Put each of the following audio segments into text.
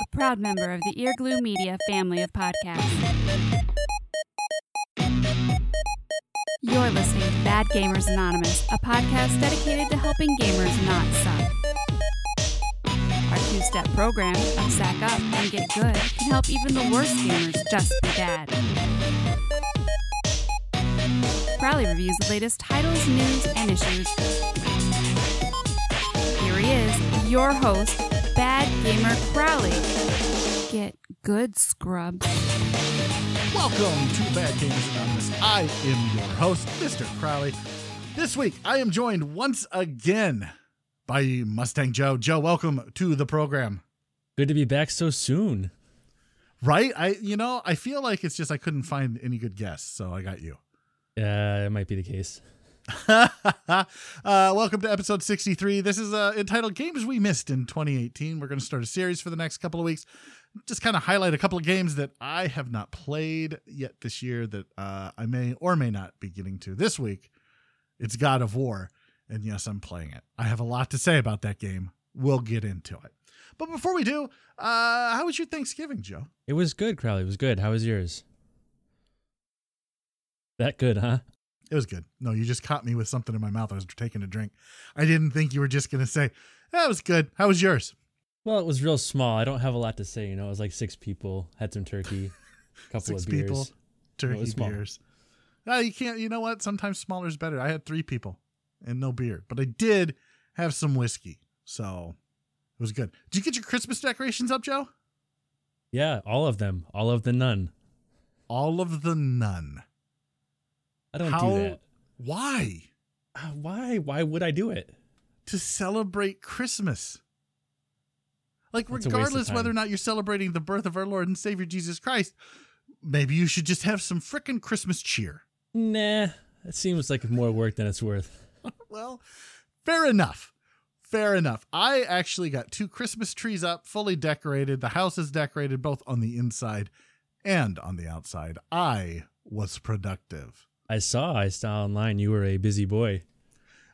a proud member of the Earglue Media family of podcasts. You're listening to Bad Gamers Anonymous, a podcast dedicated to helping gamers not suck. Our two step program of Sack Up and Get Good can help even the worst gamers just be bad. Crowley reviews the latest titles, news, and issues. Here he is, your host, Gamer Crowley. Get good, scrubs. Welcome to Bad Gamers Anonymous. I am your host, Mr. Crowley. This week, I am joined once again by Mustang Joe. Joe, welcome to the program. Good to be back so soon. Right? I, you know, I feel like it's just I couldn't find any good guests, so I got you. Yeah, it might be the case. uh, welcome to episode 63. This is uh, entitled Games We Missed in 2018. We're going to start a series for the next couple of weeks. Just kind of highlight a couple of games that I have not played yet this year that uh, I may or may not be getting to. This week, it's God of War. And yes, I'm playing it. I have a lot to say about that game. We'll get into it. But before we do, uh, how was your Thanksgiving, Joe? It was good, Crowley. It was good. How was yours? That good, huh? It was good. No, you just caught me with something in my mouth. I was taking a drink. I didn't think you were just going to say, that was good. How was yours? Well, it was real small. I don't have a lot to say. You know, it was like six people, had some turkey, a couple Six of beers. people, turkey beers. Uh, you can't, you know what? Sometimes smaller is better. I had three people and no beer, but I did have some whiskey. So it was good. Did you get your Christmas decorations up, Joe? Yeah, all of them. All of the none. All of the none. I don't How- do that. Why? Uh, why? Why would I do it? To celebrate Christmas. Like, That's a waste of regardless whether or not you're celebrating the birth of our Lord and Savior Jesus Christ, maybe you should just have some frickin' Christmas cheer. Nah, it seems like more work than it's worth. well, fair enough. Fair enough. I actually got two Christmas trees up, fully decorated. The house is decorated both on the inside and on the outside. I was productive. I saw, I saw online you were a busy boy.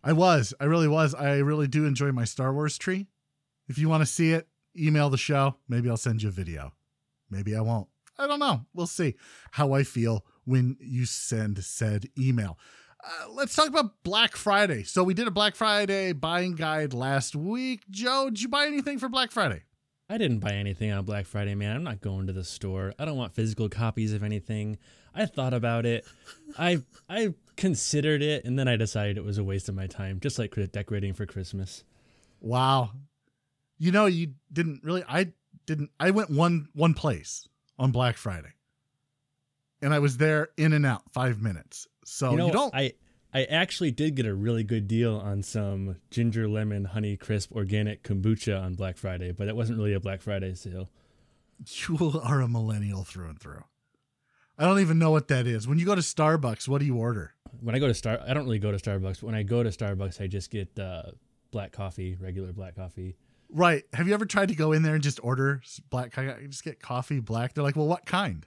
I was. I really was. I really do enjoy my Star Wars tree. If you want to see it, email the show. Maybe I'll send you a video. Maybe I won't. I don't know. We'll see how I feel when you send said email. Uh, let's talk about Black Friday. So we did a Black Friday buying guide last week. Joe, did you buy anything for Black Friday? I didn't buy anything on Black Friday, man. I'm not going to the store. I don't want physical copies of anything. I thought about it. I I considered it, and then I decided it was a waste of my time, just like decorating for Christmas. Wow. You know, you didn't really I didn't I went one one place on Black Friday. And I was there in and out 5 minutes. So you know, you don't I I actually did get a really good deal on some ginger lemon honey crisp organic kombucha on Black Friday, but that wasn't really a Black Friday sale. You are a millennial through and through. I don't even know what that is. When you go to Starbucks, what do you order? When I go to Star, I don't really go to Starbucks. When I go to Starbucks, I just get uh, black coffee, regular black coffee. Right. Have you ever tried to go in there and just order black? co- I Just get coffee black. They're like, well, what kind?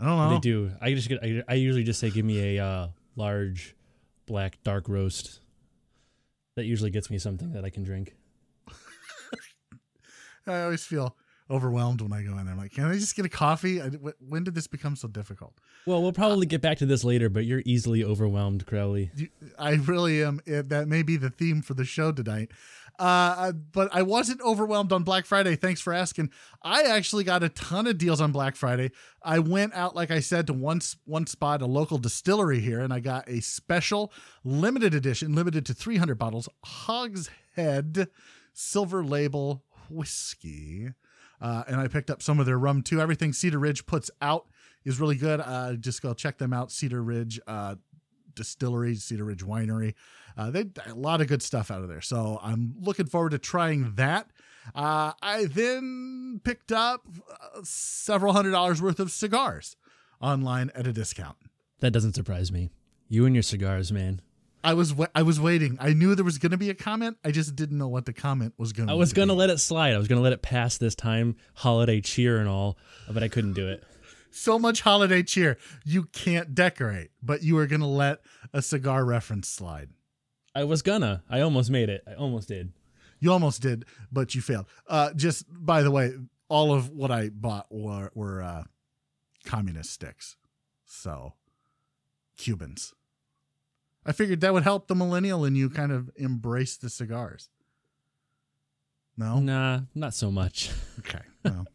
I don't know. They do. I just get. I, I usually just say, give me a uh, large, black dark roast. That usually gets me something that I can drink. I always feel overwhelmed when I go in there. I'm like, can I just get a coffee? I, when did this become so difficult? Well, we'll probably get back to this later, but you're easily overwhelmed, Crowley. You- I really am. eh, That may be the theme for the show tonight. Uh, but I wasn't overwhelmed on Black Friday. Thanks for asking. I actually got a ton of deals on Black Friday. I went out, like I said, to one one spot, a local distillery here, and I got a special limited edition, limited to 300 bottles, Hogshead Silver Label whiskey. Uh, and I picked up some of their rum too. Everything Cedar Ridge puts out is really good. Uh, just go check them out. Cedar Ridge uh, Distillery, Cedar Ridge Winery. Uh, they a lot of good stuff out of there. So I'm looking forward to trying that. Uh, I then picked up uh, several hundred dollars worth of cigars online at a discount. That doesn't surprise me. You and your cigars, man. I was wa- I was waiting. I knew there was going to be a comment. I just didn't know what the comment was going to. I was gonna let it slide. I was gonna let it pass this time, holiday cheer and all, but I couldn't do it. So much holiday cheer. You can't decorate, but you are going to let a cigar reference slide. I was gonna. I almost made it. I almost did. You almost did, but you failed. Uh, just by the way, all of what I bought were were uh, communist sticks. So Cubans. I figured that would help the millennial and you kind of embrace the cigars. No, Nah, not so much. okay. Well,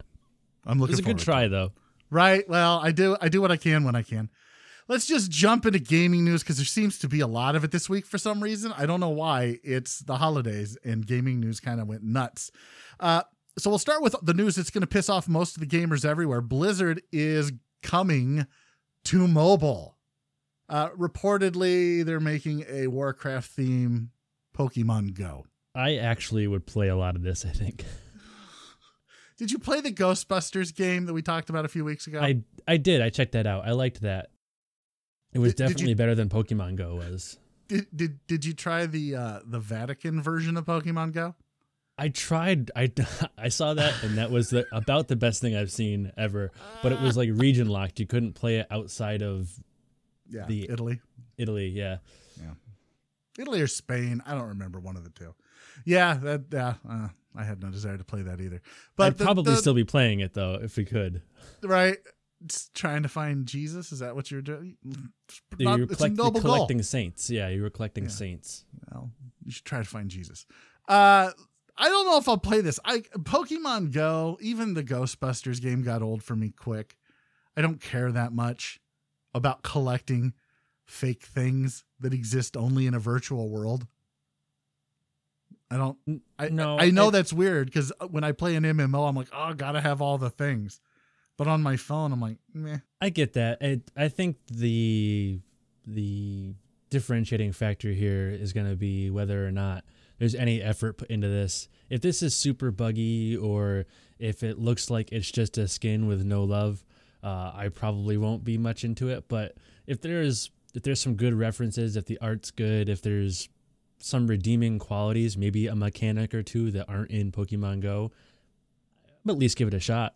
I'm looking It was a good try though. Right. Well, I do. I do what I can when I can. Let's just jump into gaming news because there seems to be a lot of it this week for some reason. I don't know why. It's the holidays and gaming news kind of went nuts. Uh, so we'll start with the news that's going to piss off most of the gamers everywhere. Blizzard is coming to mobile. Uh, reportedly, they're making a Warcraft theme Pokemon Go. I actually would play a lot of this. I think Did you play the Ghostbusters game that we talked about a few weeks ago? I I did. I checked that out. I liked that. It was Did- did you- definitely better than Pokemon Go was. did, did did you try the uh, the Vatican version of Pokemon Go? I tried. I I saw that, and that was the, about the best thing I've seen ever. But it was like region locked. You couldn't play it outside of Yeah, The- Italy, Italy. Yeah, Italy or Spain. I don't remember one of the two. Yeah, that yeah. Uh, I had no desire to play that either. But I'd the- probably the- still be playing it though if we could. right. Just trying to find Jesus. Is that what you're doing? It's you not- were it's a collect- you're noble goal. collecting saints. Yeah, you were collecting Yeah. saints. Well, you should try to find Jesus. Uh, I don't know if I'll play this. I Pokemon Go, even the Ghostbusters game got old for me quick. I don't care that much about collecting fake things that exist only in a virtual world. I don't. I no, I know that's weird because when I play an MMO, I'm like, oh, gotta have all the things. But on my phone, I'm like, meh. I get that. I, I think the the differentiating factor here is going to be whether or not there's any effort put into this. If this is super buggy or if it looks like it's just a skin with no love, uh, I probably won't be much into it. But if there's if there's some good references, if the art's good, if there's some redeeming qualities, maybe a mechanic or two that aren't in Pokemon Go, but at least give it a shot.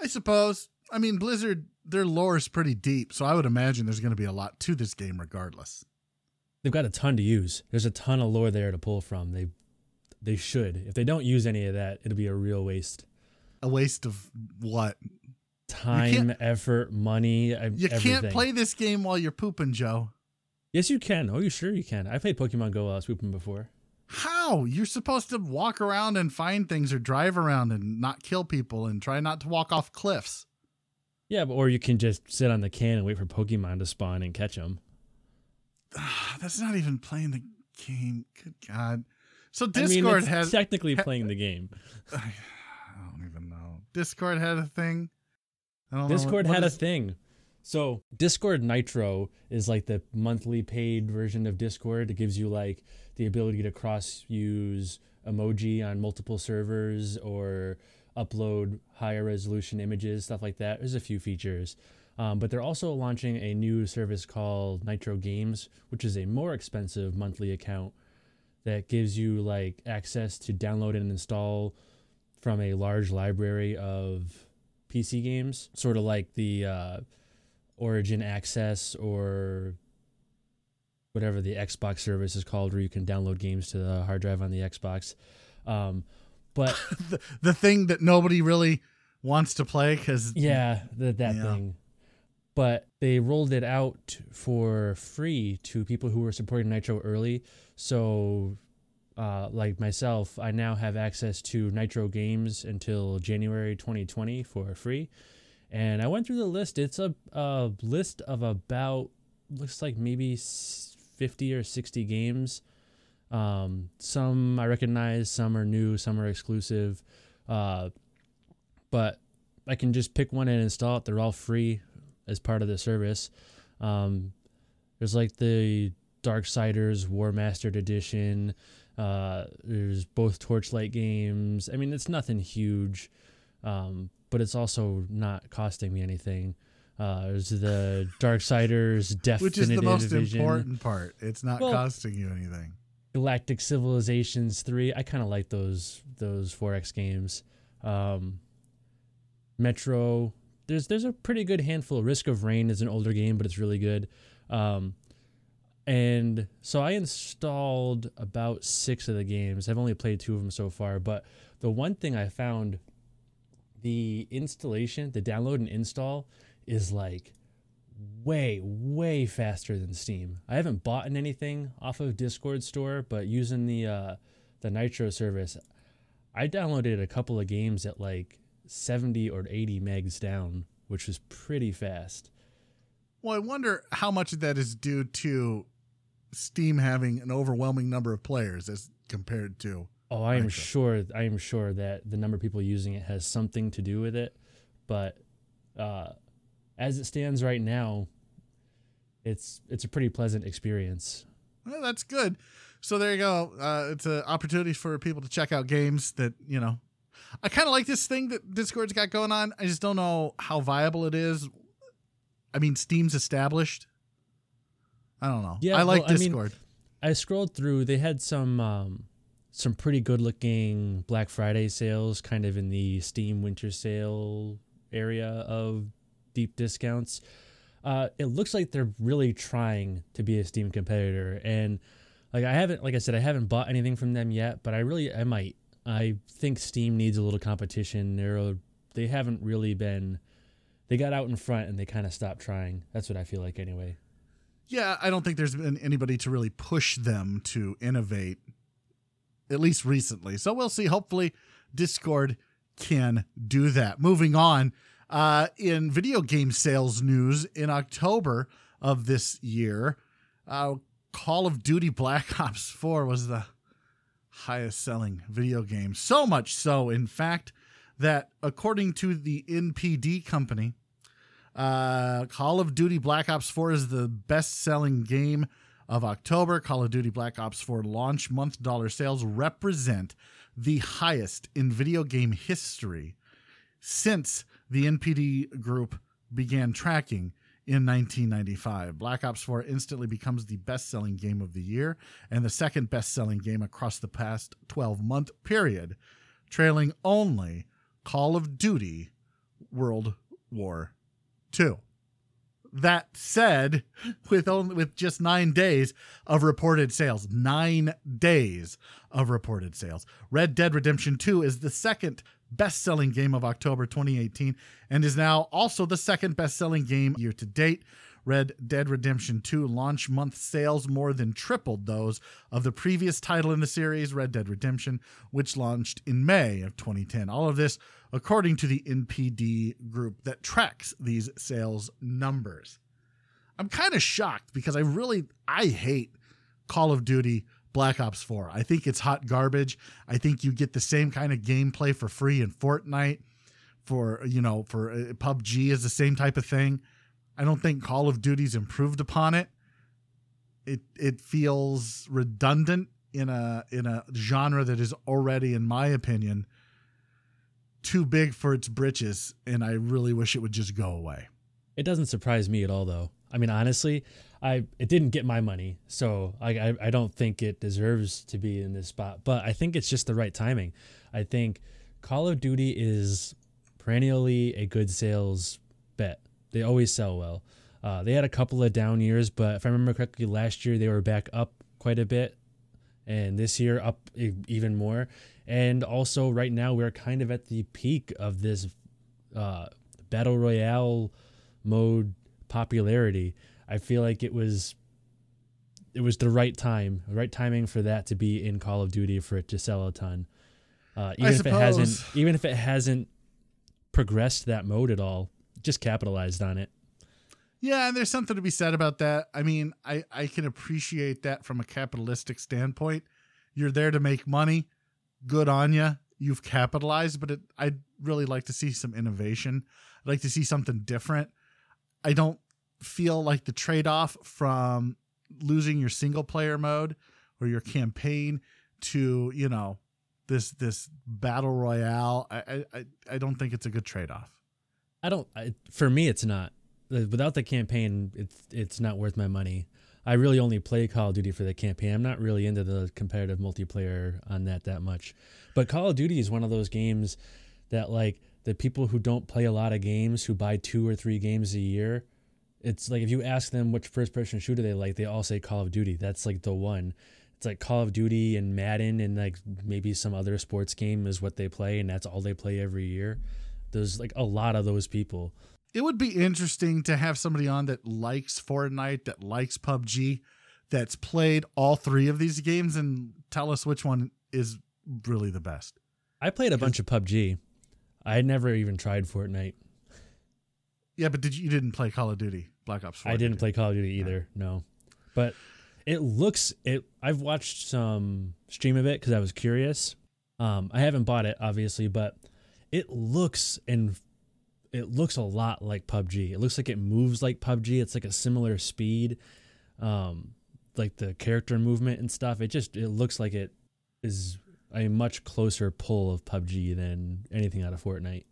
I suppose. I mean, Blizzard, their lore is pretty deep, so I would imagine there's going to be a lot to this game, regardless. they've got a ton to use. There's a ton of lore there to pull from. They they should. If they don't use any of that, it'll be a real waste. A waste of what? Time, effort, money. You everything. can't play this game while you're pooping, Joe. Yes, you can. Oh, you sure you can. I played Pokemon Go while I was pooping before. How? You're supposed to walk around and find things or drive around and not kill people and try not to walk off cliffs. Yeah, but or you can just sit on the can and wait for Pokemon to spawn and catch them. That's not even playing the game. Good God. So I mean, Discord has. technically ha- playing the game. I don't even know. Discord had a thing. I don't know Discord what- what had a thing. So Discord Nitro is like the monthly paid version of Discord. It gives you like the ability to cross use emoji on multiple servers or upload higher resolution images, stuff like that. There's a few features. Um, but they're also launching a new service called Nitro Games, which is a more expensive monthly account that gives you like access to download and install from a large library of PC games, sort of like the uh, Origin Access or whatever the Xbox service is called, where you can download games to the hard drive on the Xbox. Um, but the, the thing that nobody really wants to play because yeah, that that Yeah. thing. But they rolled it out for free to people who were supporting Nitro early. So, uh, like myself, I now have access to Nitro games until January 2020 for free. And I went through the list. It's a, a list of about looks like maybe 50 or 60 games. Um, some I recognize, some are new, some are exclusive. Uh, but I can just pick one and install it. They're all free as part of the service. Um, there's like the Darksiders Warmastered Edition. Uh, there's both Torchlight games. I mean, it's nothing huge, um, but it's also not costing me anything. Uh, there's the Darksiders Definitive which is the most important part. It's not Well- costing you anything. Galactic Civilizations 3. I kind of like those those 4X games. Um, Metro. There's there's a pretty good handful. Risk of Rain is an older game, but it's really good. Um, and so I installed about six of the games. I've only played two of them so far, but the one thing I found the installation, the download and install is like way, way faster than Steam. I haven't bought anything off of Discord store, but using the uh, the Nitro service, I downloaded a couple of games at like 70 or 80 megs down, which was pretty fast. Well, I wonder how much of that is due to Steam having an overwhelming number of players as compared to. Oh, I am sure. I am sure that the number of people using it has something to do with it, but uh, as it stands right now, it's it's a pretty pleasant experience. Well, that's good. So there you go. Uh, it's an opportunity for people to check out games that you know. I kind of like this thing that Discord's got going on. I just don't know how viable it is. I mean, Steam's established. I don't know. Yeah, I like well, I mean, Discord. I scrolled through. They had some um, some pretty good looking Black Friday sales, kind of in the Steam Winter Sale area of deep discounts. Uh, it looks like they're really trying to be a Steam competitor, and like I haven't, like I said, I haven't bought anything from them yet, but I really, I might. I think Steam needs a little competition. They're they haven't really been. They got out in front and they kind of stopped trying. That's what I feel like anyway. yeah, I don't think there's been anybody to really push them to innovate, at least recently. So we'll see. Hopefully, Discord can do that. Moving on, uh, in video game sales news, in October of this year, uh, Call of Duty Black Ops 4 was the highest selling video game. So much so, in fact, that according to the NPD company, uh, Call of Duty Black Ops 4 is the best selling game of October. Call of Duty Black Ops 4 launch month dollar sales represent the highest in video game history since the NPD group began tracking in 1995. Black Ops 4 instantly becomes the best selling game of the year and the second best selling game across the past 12 month period, trailing only Call of Duty World War II. That said, with only with just nine days of reported sales, nine days of reported sales, Red Dead Redemption 2 is the second best-selling game of October 2018 and is now also the second best-selling game year to date. Red Dead Redemption 2 launch month sales more than tripled those of the previous title in the series, Red Dead Redemption, which launched in May of 2010. All of this according to the NPD group that tracks these sales numbers. I'm kind of shocked because I really I hate Call of Duty Black Ops 4. I think it's hot garbage. I think you get the same kind of gameplay for free in Fortnite for you know for uh, PUBG is the same type of thing. I don't think Call of Duty's improved upon it. It it feels redundant in a in a genre that is already in my opinion too big for its britches and I really wish it would just go away. It doesn't surprise me at all, though. I mean, honestly, I it didn't get my money, so I, I I don't think it deserves to be in this spot. But I think it's just the right timing. I think Call of Duty is perennially a good sales bet. They always sell well. Uh, they had a couple of down years, but if I remember correctly, last year they were back up quite a bit, and this year up even more. And also, right now we're kind of at the peak of this uh, battle royale mode popularity. I feel like it was it was the right time, the right timing for that to be in Call of Duty for it to sell a ton. Uh, even if it hasn't, even if it hasn't progressed that mode at all, just capitalized on it. Yeah, and there's something to be said about that. I mean, I, I can appreciate that from a capitalistic standpoint. You're there to make money. Good on you. You've capitalized, but it, I'd really like to see some innovation. I'd like to see something different. I don't feel like the trade off from losing your single player mode or your campaign to, you know, this this battle royale. I I, I- don't think it's a good trade off. I don't. I, for me, it's not. Without the campaign, it's it's not worth my money. I really only play Call of Duty for the campaign. I'm not really into the competitive multiplayer on that that much. But Call of Duty is one of those games that like the people who don't play a lot of games, who buy two or three games a year, it's like if you ask them which first person shooter they like, they all say Call of Duty. That's like the one. It's like Call of Duty and Madden and like maybe some other sports game is what they play, and that's all they play every year. There's like a lot of those people. It would be interesting to have somebody on that likes Fortnite, that likes PUBG, that's played all three of these games and tell us which one is really the best. I played a bunch of PUBG. I never even tried Fortnite. Yeah, but did you, you didn't play Call of Duty Black Ops 4? I didn't did play Call of Duty either. No, but it looks it. I've watched some stream of it because I was curious. Um, I haven't bought it obviously, but it looks and it looks a lot like PUBG. It looks like it moves like PUBG. It's like a similar speed, um, like the character movement and stuff. It just it looks like it is a much closer pull of PUBG than anything out of Fortnite.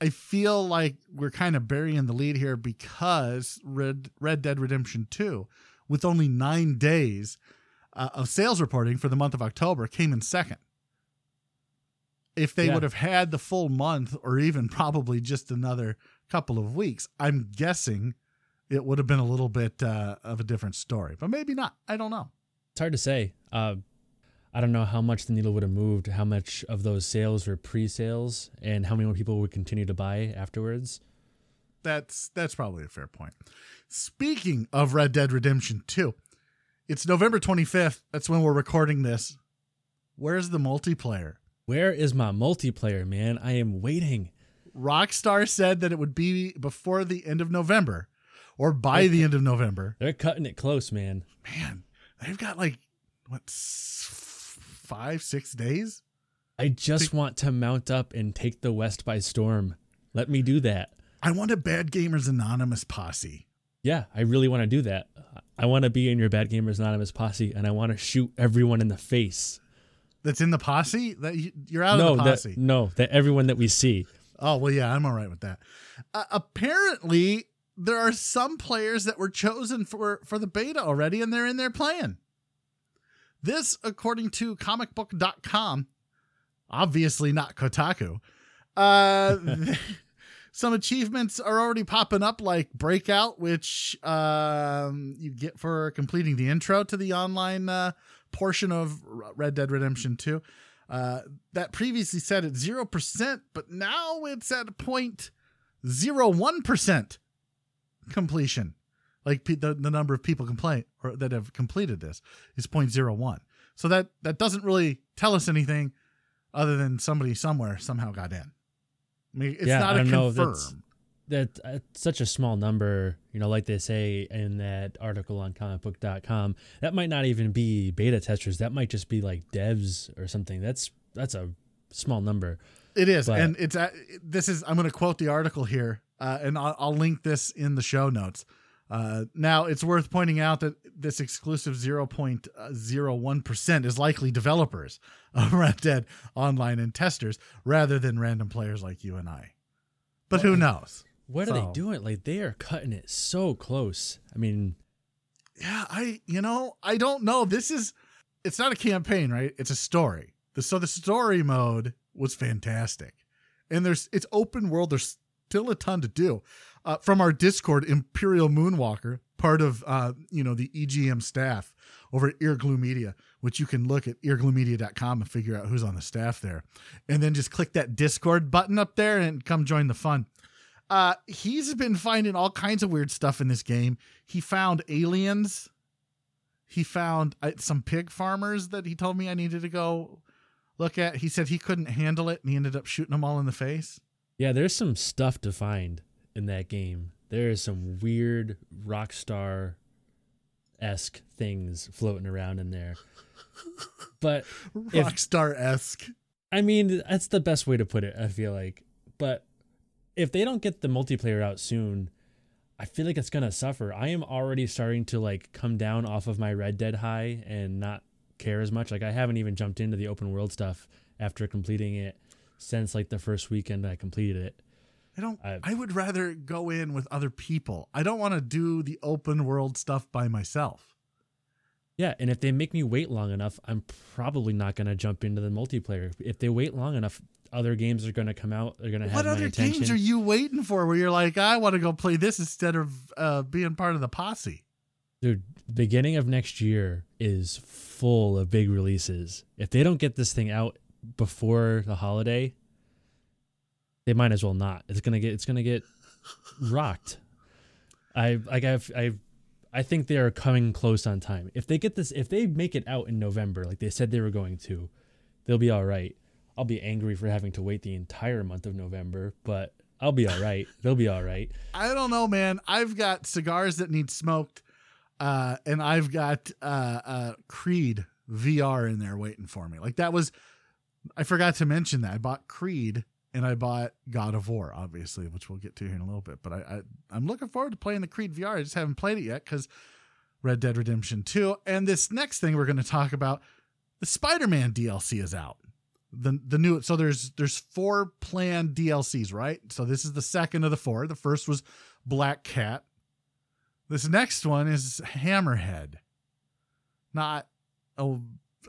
I feel like we're kind of burying the lead here because Red Red Dead Redemption 2, with only nine days uh, of sales reporting for the month of October, came in second. If they Yeah. would have had the full month or even probably just another couple of weeks, I'm guessing it would have been a little bit uh, of a different story, but maybe not. I don't know. It's hard to say. Uh, I don't know how much the needle would have moved, how much of those sales were pre-sales, and how many more people would continue to buy afterwards. That's that's probably a fair point. Speaking of Red Dead Redemption 2, it's November 25th. That's when we're recording this. Where's the multiplayer? Where is my multiplayer, man? I am waiting. Rockstar said that it would be before the end of November or by the end of November. They're cutting it close, man. Man, they've got like what 5 6 days? I just want to mount up and take the West by storm. Let me do that. I want a Bad Gamers Anonymous posse. Yeah, I really want to do that. I want to be in your Bad Gamers Anonymous posse, and I want to shoot everyone in the face. That's in the posse? That you- you're out no, of the posse. that no, that everyone that we see. Oh, well, yeah, I'm all right with that. Uh, apparently, there are some players that were chosen for, for the beta already, and they're in there playing. This, according to comicbook.com, obviously not Kotaku. Uh, some achievements are already popping up, like Breakout, which um, you get for completing the intro to the online uh, portion of Red Dead Redemption 2. Uh, that previously said at 0%, but now it's at 0.01% completion. Like pe- the, the number of people complain or that have completed this is 0.01. So that, that doesn't really tell us anything other than somebody somewhere somehow got in. I mean, it's Yeah, not I a know, confirm. That uh, such a small number, you know, like they say in that article on comicbook.com, that might not even be beta testers. That might just be like devs or something. That's that's a small number. It is, But- and it's uh, this is. I'm going to quote the article here, uh, and I'll, I'll link this in the show notes. Uh, now, it's worth pointing out that this exclusive 0.01 percent is likely developers of Red Dead Online and testers, rather than random players like you and I. But who knows? What are they doing? Like they are cutting it so close. I mean, Yeah, I you know I don't know. This is it's not a campaign, right? It's a story. The, so the story mode was fantastic, and there's it's open world. There's still a ton to do. Uh, from our Discord, Imperial Moonwalker, part of uh, you know the EGM staff over at Earglue Media, which you can look at eargluemedia.com and figure out who's on the staff there, and then just click that Discord button up there and come join the fun. Uh, he's been finding all kinds of weird stuff in this game. He found aliens. He found uh, some pig farmers that he told me I needed to go look at. He said he couldn't handle it and he ended up shooting them all in the face. yeah, there's some stuff to find in that game. There is some weird Rockstar esque things floating around in there. But If- Rockstar esque. I mean, that's the best way to put it, I feel like. But if they don't get the multiplayer out soon, I feel like it's gonna suffer. I am already starting to like come down off of my Red Dead high and not care as much. Like I haven't even jumped into the open world stuff after completing it since like the first weekend I completed it. I don't. I- I would rather go in with other people. I don't want to do the open world stuff by myself. Yeah, and if they make me wait long enough, I'm probably not gonna jump into the multiplayer. If they wait long enough, other games are gonna come out. They're gonna have What other attention. games are you waiting for? Where you're like, I want to go play this instead of uh, being part of the posse. Dude, beginning of next year is full of big releases. If they don't get this thing out before the holiday, they might as well not. It's gonna get it's gonna get rocked. I like I've I've I think they are coming close on time. If they get this, if they make it out in November, like they said they were going to, they'll be all right. I'll be angry for having to wait the entire month of November, but I'll be all right. They'll be all right. I don't know, man. I've got cigars that need smoked, uh, and I've got uh, uh, Creed VR in there waiting for me. Like that was, I forgot to mention that I bought Creed and I bought God of War, obviously, which we'll get to here in a little bit. But I, I I'm looking forward to playing the Creed VR. I just haven't played it yet because Red Dead Redemption 2. And this next thing we're going to talk about, the Spider-Man DLC is out. The the new so there's there's four planned DLCs, right? So this is the second of the four. The first was Black Cat. This next one is Hammerhead. Not oh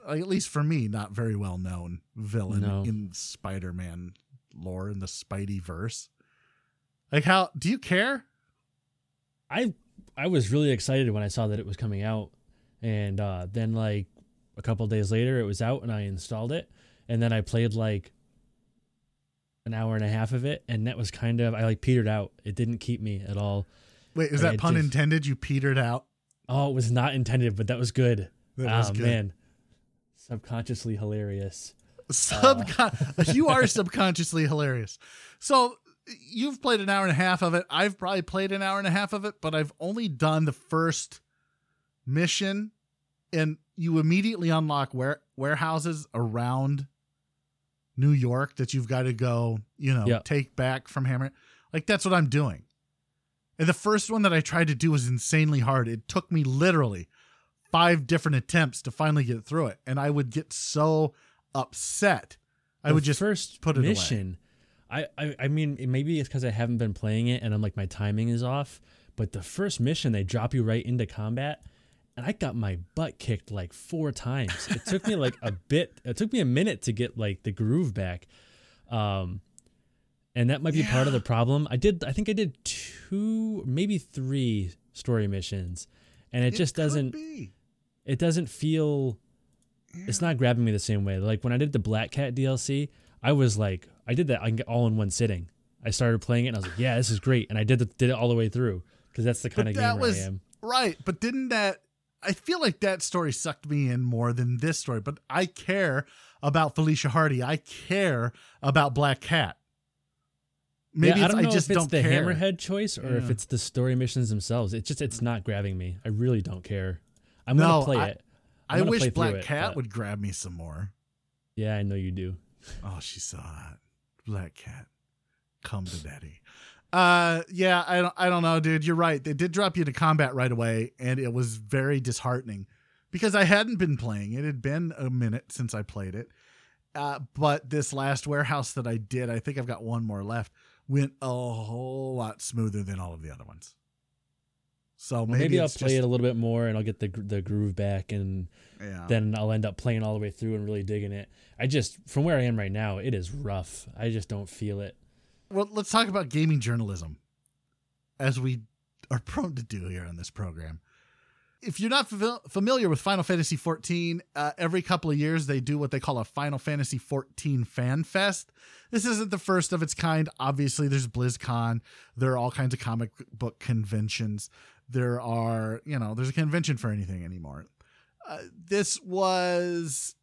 at least for me, not very well known villain No. in Spider-Man lore in the Spidey verse. Like how do you care? I I was really excited when I saw that it was coming out, and uh, then like a couple days later, it was out, and I installed it, and then I played like an hour and a half of it, and that was kind of I like petered out. It didn't keep me at all. Wait, is I- that I pun just- intended? You petered out. Oh, it was not intended, but that was good. That was oh good. man, subconsciously hilarious. Subcon- uh, you are subconsciously hilarious. So you've played an hour and a half of it. I've probably played an hour and a half of it, but I've only done the first mission, and you immediately unlock ware- warehouses around New York that you've got to go, you know, Yeah. take back from Hammer. Like that's what I'm doing. And the first one that I tried to do was insanely hard. It took me literally five different attempts to finally get through it, and I would get so upset. I The would just first put it away. mission. I, I I mean maybe it's because I haven't been playing it and I'm like my timing is off. But the first mission they drop you right into combat, and I got my butt kicked like four times. It took me like a bit. It took me a minute to get like the groove back. Um, and that might be part of the problem. I did. I think I did two, maybe three story missions, and it, just doesn't be. it doesn't feel it's not grabbing me the same way like when i did the black cat dlc i was like i did that I can get all in one sitting i started playing it and i was like yeah this is great and i did the, did it all the way through because that's the kind But of that gamer was i am right. But didn't that? I feel like that story sucked me in more than this story. But I care about Felicia Hardy. I care about Black Cat. Maybe yeah, i don't know just if it's don't the care. hammerhead choice or if it's the story missions themselves it's just it's mm. not grabbing me i really don't care i'm gonna play I- it I'm I wish Black it, Cat but- would grab me some more. yeah i know you do Oh, she's so hot. Black Cat, come to daddy. Uh, yeah, I don't, I don't know, dude. You're right. They did drop you to combat right away, and it was very disheartening because I hadn't been playing. It had been a minute since I played it. Uh, but this last warehouse that I did, I think I've got one more left, went a whole lot smoother than all of the other ones. So maybe, maybe, i'll play just, it a little bit more and i'll get the the groove back and Yeah. then I'll end up playing all the way through and really digging it. I just, from where I am right now, it is rough. I just don't feel it. Well, let's talk about gaming journalism, as we are prone to do here on this program. If you're not fami- familiar with Final Fantasy XIV, uh, every couple of years they do what they call a Final Fantasy XIV Fan Fest. This isn't the first of its kind. Obviously, there's BlizzCon. There are all kinds of comic book conventions. There are, you know, there's a convention for anything anymore. Uh, this was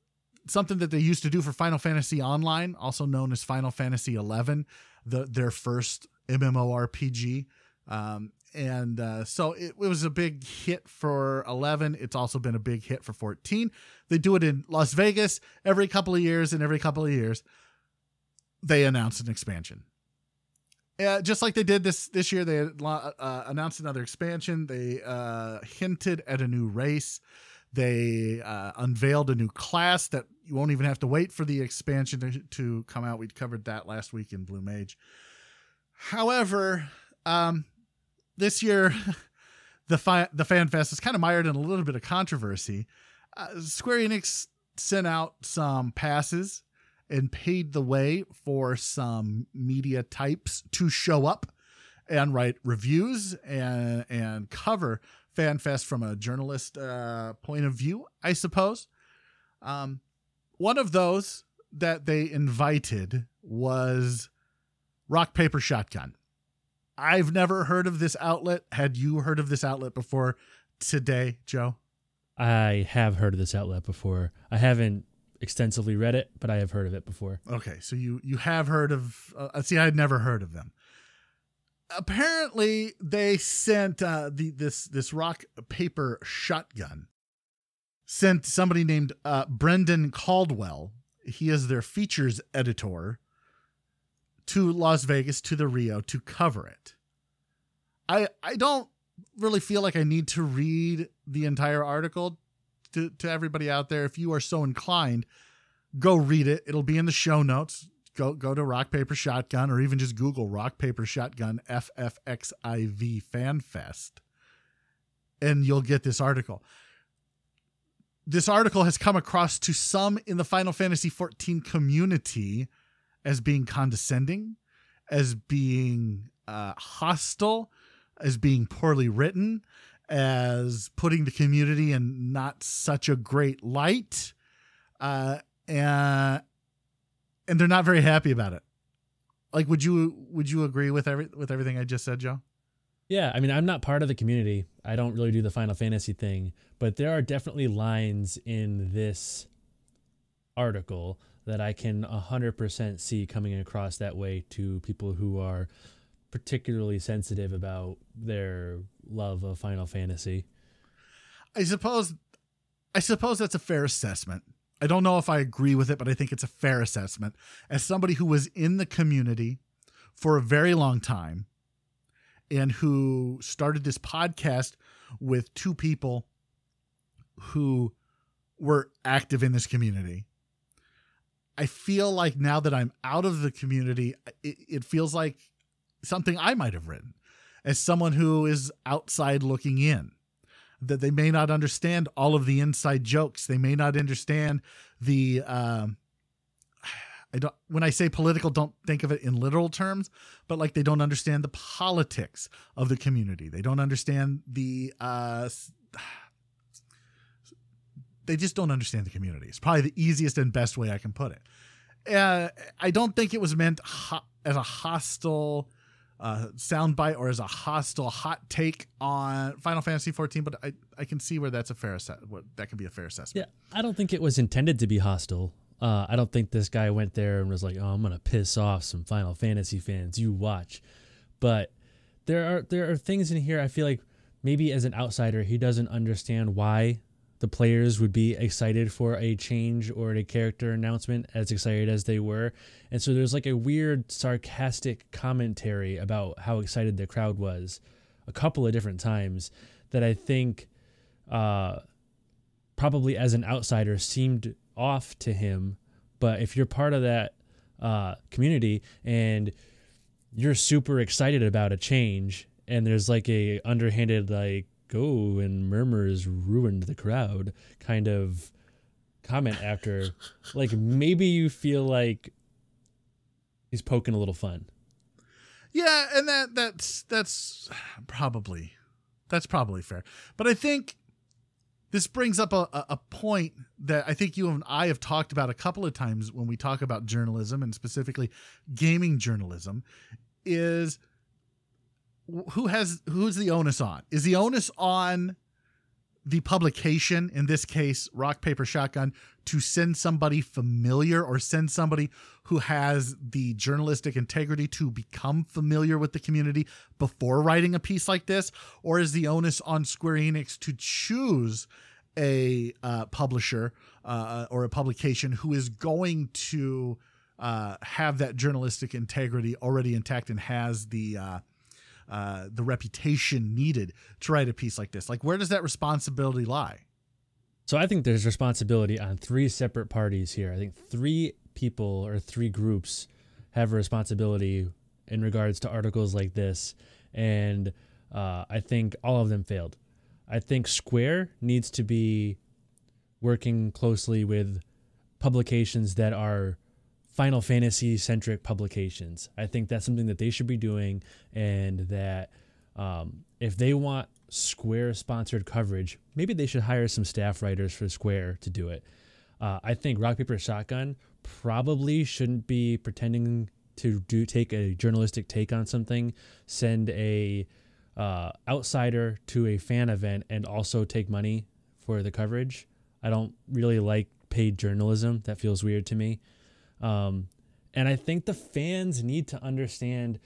something that they used to do for Final Fantasy Online, also known as Final Fantasy XI, the their first MMORPG. Um, and uh, so it, it was a big hit for 11. It's also been a big hit for 14. They do it in Las Vegas every couple of years, and every couple of years, they announce an expansion. Uh, just like they did this this year, they uh, announced another expansion. They uh, hinted at a new race. They uh, unveiled a new class that you won't even have to wait for the expansion to, to come out. We covered that last week in Blue Mage. However, um, this year, the fi- the Fan Fest is kind of mired in a little bit of controversy. Uh, Square Enix sent out some passes and paid the way for some media types to show up and write reviews and and cover FanFest from a journalist uh, point of view, I suppose. Um, one of those that they invited was Rock Paper Shotgun. I've never heard of this outlet. Had you heard of this outlet before today, Joe? I have heard of this outlet before. I haven't extensively read it, but I have heard of it before. Okay, so you you have heard of? Uh, see, I had never heard of them. Apparently, they sent uh, the this this rock paper shotgun sent somebody named uh, Brendan Caldwell. He is their features editor to Las Vegas to the Rio to cover it. I I don't really feel like I need to read the entire article to, to everybody out there. If you are so inclined, go read it. It'll be in the show notes. Go go to Rock Paper Shotgun or even just Google Rock Paper Shotgun FFXIV Fan Fest, and you'll get this article. This article has come across to some in the Final Fantasy XIV community as being condescending, as being uh, hostile, as being poorly written, as putting the community in not such a great light, uh, and and they're not very happy about it. Like, would you would you agree with every with everything I just said, Joe? Yeah, I mean, I'm not part of the community. I don't really do the Final Fantasy thing, but there are definitely lines in this article that I can 100% see coming across that way to people who are particularly sensitive about their love of Final Fantasy. I suppose I suppose that's a fair assessment. I don't know if I agree with it, but I think it's a fair assessment. As somebody who was in the community for a very long time and who started this podcast with two people who were active in this community I feel like now that I'm out of the community, it, it feels like something I might have written as someone who is outside looking in. That they may not understand all of the inside jokes. They may not understand the. Um, I don't. When I say political, don't think of it in literal terms, but like they don't understand the politics of the community. They don't understand the. Uh, they just don't understand the community. It's probably the easiest and best way I can put it. Uh, I don't think it was meant ho- as a hostile uh, soundbite or as a hostile hot take on Final Fantasy 14, but I, I can see where that's a fair assessment. What that can be a fair assessment. Yeah, I don't think it was intended to be hostile. Uh, I don't think this guy went there and was like, "Oh, I'm gonna piss off some Final Fantasy fans. You watch." But there are there are things in here I feel like maybe as an outsider he doesn't understand why the players would be excited for a change or a character announcement as excited as they were. And so there's like a weird sarcastic commentary about how excited the crowd was a couple of different times that I think uh, probably as an outsider seemed off to him. But if you're part of that uh, community and you're super excited about a change and there's like a underhanded like go and murmurs ruined the crowd kind of comment after. Like maybe you feel like he's poking a little fun. Yeah and that that's that's probably that's probably fair. But i think this brings up a, a point that i think you and i have talked about a couple of times when we talk about journalism and specifically gaming journalism is who has who's the onus on? Is the onus on the publication, in this case, Rock Paper Shotgun, to send somebody familiar or send somebody who has the journalistic integrity to become familiar with the community before writing a piece like this? Or is the onus on Square Enix to choose a uh, publisher uh, or a publication who is going to uh, have that journalistic integrity already intact and has the uh, the reputation needed to write a piece like this? Like, where does that responsibility lie? So I think there's responsibility on three separate parties here. I think three people or three groups have a responsibility in regards to articles like this, and uh, I think all of them failed. I think Square needs to be working closely with publications that are Final Fantasy centric publications. I think that's something that they should be doing, and that um, if they want Square sponsored coverage, maybe they should hire some staff writers for Square to do it. Uh, I think Rock Paper Shotgun probably shouldn't be pretending to do take a journalistic take on something, send a uh, outsider to a fan event, and also take money for the coverage. I don't really like paid journalism. That feels weird to me. Um, and I think the fans need to understand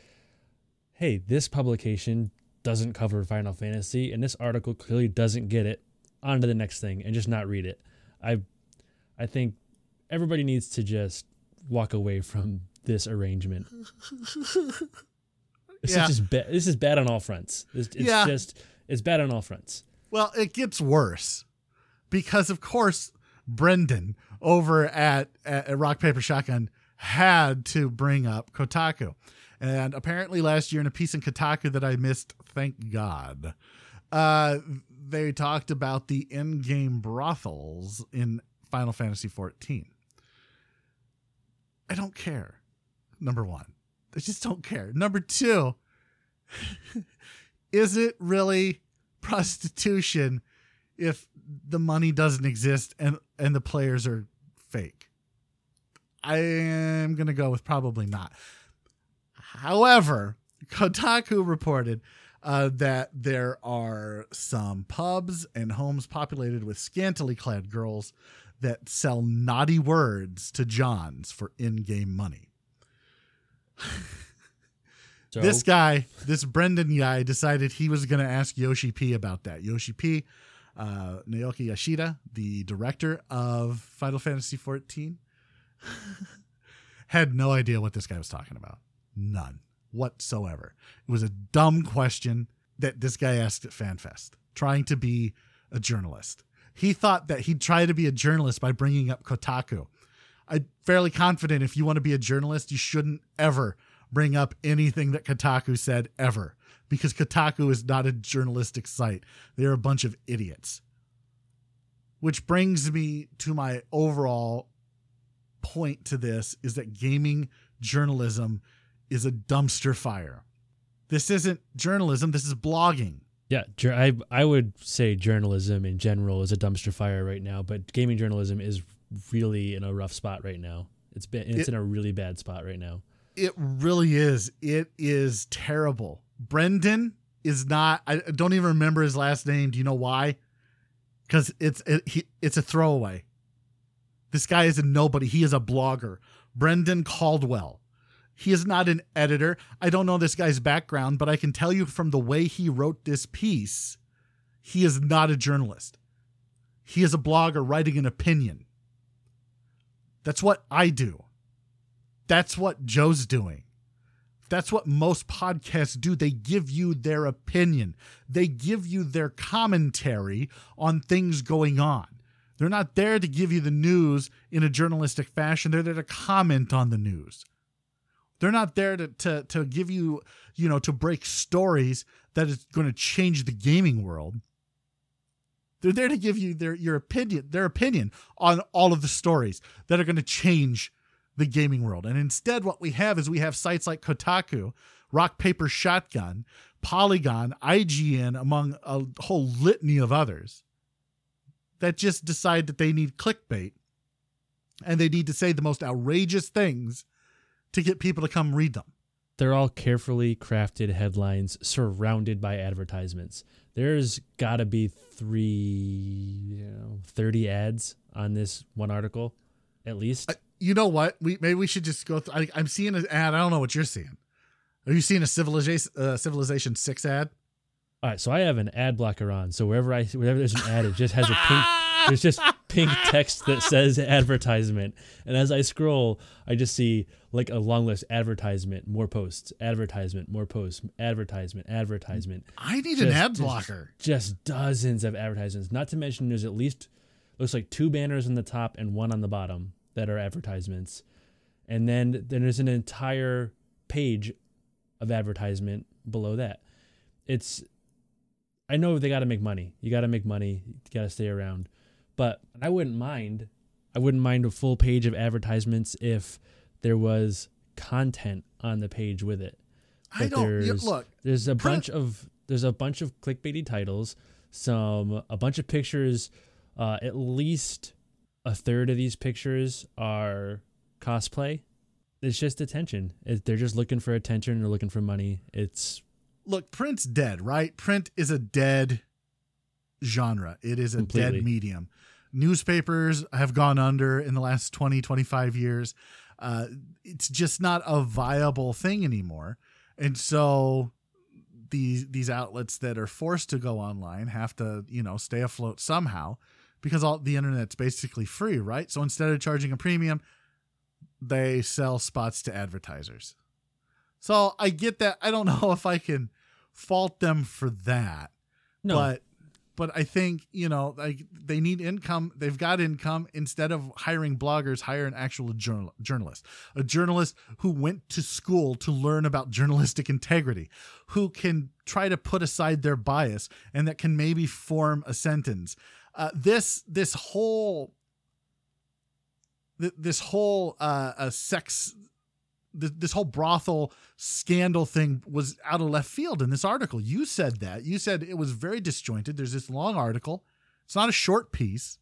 hey, this publication doesn't cover Final Fantasy, and this article clearly doesn't get it. On to the next thing and just not read it. I, I think everybody needs to just walk away from this arrangement. This Yeah. is just ba- this is bad on all fronts. It's, it's Yeah. just it's bad on all fronts. Well, it gets worse because, of course, Brendan over at, at Rock Paper Shotgun had to bring up Kotaku. And apparently, last year in a piece in Kotaku that I missed, thank God, uh, they talked about the in game brothels in Final Fantasy XIV. I don't care. Number one, I just don't care. Number two, is it really prostitution if the money doesn't exist and and the players are fake. I am going to go with probably not. However kotaku reported uh, that there are some pubs and homes populated with scantily clad girls that sell naughty words to johns for in-game money. So? This guy, this Brendan guy, decided he was going to ask Yoshi P about that. Yoshi P, uh, Naoki Yoshida, the director of Final Fantasy XIV, had no idea what this guy was talking about. None whatsoever. It was a dumb question that this guy asked at FanFest, trying to be a journalist. He thought that he'd try to be a journalist by bringing up Kotaku. I'm fairly confident if you want to be a journalist, you shouldn't ever bring up anything that Kotaku said ever because Kotaku is not a journalistic site. They're a bunch of idiots. Which brings me to my overall point to this is that gaming journalism is a dumpster fire. This isn't journalism, this is blogging. Yeah, I I would say journalism in general is a dumpster fire right now, but gaming journalism is really in a rough spot right now. It's been it's It- in a really bad spot right now. It really is. It is terrible. Brendan is not. I don't even remember his last name. Do you know why? Because it's it, he, it's a throwaway. This guy is a nobody. He is a blogger. Brendan Caldwell. He is not an editor. I don't know this guy's background, but I can tell you from the way he wrote this piece, he is not a journalist. He is a blogger writing an opinion. That's what I do. That's what Joe's doing. That's what most podcasts do. They give you their opinion, they give you their commentary on things going on. They're not there to give you the news in a journalistic fashion. They're there to comment on the news. They're not there to, to, to give you, you know, to break stories that is going to change the gaming world. They're there to give you their your opinion, their opinion on all of the stories that are going to change the gaming world. And instead, what we have is we have sites like Kotaku, Rock Paper Shotgun, Polygon, IGN, among a whole litany of others that just decide that they need clickbait and they need to say the most outrageous things to get people to come read them. They're all carefully crafted headlines surrounded by advertisements. There's got to be three, you know, 30 ads on this one article, at least. Uh, You know what? We maybe we should just go. Through, I, I'm seeing an ad. I don't know what you're seeing. Are you seeing a civilization uh, civilization six ad? All right, so I have an ad blocker on. So wherever I wherever there's an ad, it just has a pink. There's just pink text that says advertisement, and as I scroll, I just see like a long list: advertisement, more posts, advertisement, more posts, advertisement, advertisement. I need an Just- ad just- blocker. Just dozens of advertisements. Not to mention, there's at least looks like two banners on the top and one on the bottom that are advertisements, and then then there's an entire page of advertisement below that. It's I know they got to make money. You got to make money. You got to stay around. But I wouldn't mind. I wouldn't mind a full page of advertisements if there was content on the page with it. I don't there's- look. There's a bunch of there's a bunch of clickbaity titles, some a bunch of pictures. Uh, at least a third of these pictures are cosplay. it's just attention. It, they're just looking for attention. They're looking for money. It's look, print's dead, right? Print is a dead genre. It is a Completely. dead medium. Newspapers have gone under in the last 20, 25 years. Uh, it's just not a viable thing anymore. And so these these outlets that are forced to go online have to, you know, stay afloat somehow because all the internet's basically free, right? So instead of charging a premium, they sell spots to advertisers. So I get that. I don't know if I can fault them for that. no. But but I think, you know, like they need income. They've got income instead of hiring bloggers, hire an actual journal, journalist. A journalist who went to school to learn about journalistic integrity, who can try to put aside their bias and that can maybe form a sentence. Uh, this this whole th- this whole uh, uh sex th- this whole brothel scandal thing was out of left field in this article. You said that. You said it was very disjointed. There's this long article. It's not a short piece.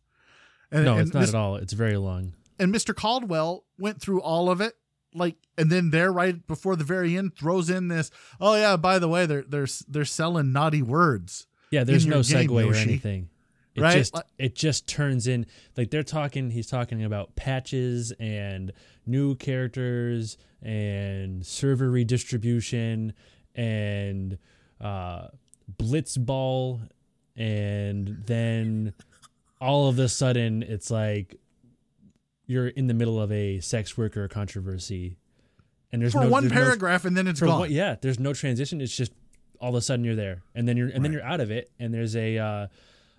And, no, and it's not Mis- at all. It's very long. And Mr. Caldwell went through all of it. Like, and then there, right before the very end, throws in this. Oh yeah, by the way, they're they're they're selling naughty words. Yeah, there's no game, segue or anything. It Right? just it just turns in like they're talking he's talking about patches and new characters and server redistribution and uh blitzball and then all of a sudden it's like you're in the middle of a sex worker controversy. And there's For no one there's no- paragraph, and then it's gone. what yeah there's no transition. It's just all of a sudden you're there. And then you're and then you're out of it. And there's a uh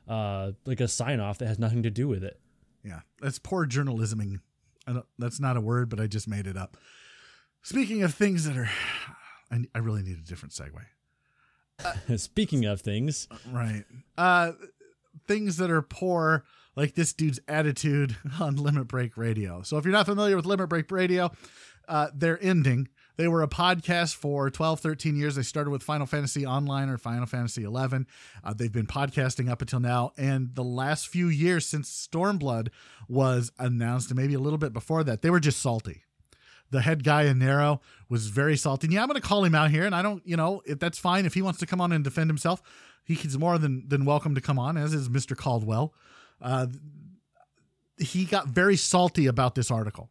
uh like a sign off that has nothing to do with it Yeah, that's poor journalisming. I don't, that's not a word, but I just made it up. Speaking of things that are, I, I really need a different segue. speaking of things Right. Uh, things that are poor, like this dude's attitude on Limit Break Radio. So if you're not familiar with Limit Break Radio, uh, they're ending. They were a podcast for 12, 13 years. They started with Final Fantasy Online or Final Fantasy 11. Uh, they've been podcasting up until now. And the last few years since Stormblood was announced, and maybe a little bit before that, they were just salty. The head guy in Narrow was very salty. And yeah, I'm going to call him out here. And I don't, you know, if that's fine. If he wants to come on and defend himself, he's more than, than welcome to come on, as is Mr. Caldwell. Uh, he got very salty about this article.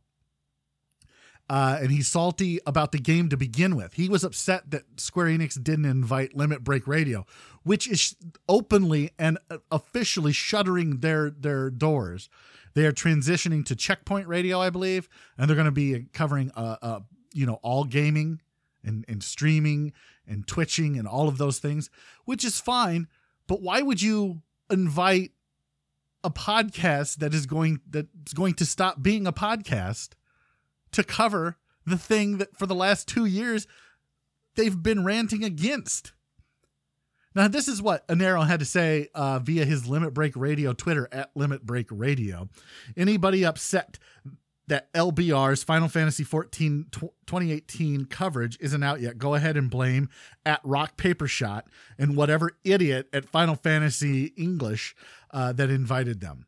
Uh, and he's salty about the game to begin with. He was upset that Square Enix didn't invite Limit Break Radio, which is openly and officially shuttering their their doors. They are transitioning to Checkpoint Radio, I believe, and they're going to be covering uh, uh you know all gaming and and streaming and twitching and all of those things, which is fine. But why would you invite a podcast that is going that's going to stop being a podcast to cover the thing that for the last two years they've been ranting against. Now, this is what Anero had to say uh, via his Limit Break Radio Twitter at Limit Break Radio. Anybody upset that LBR's Final Fantasy 14 tw- 2018 coverage isn't out yet, go ahead and blame at Rock Paper Shot and whatever idiot at Final Fantasy English uh, that invited them.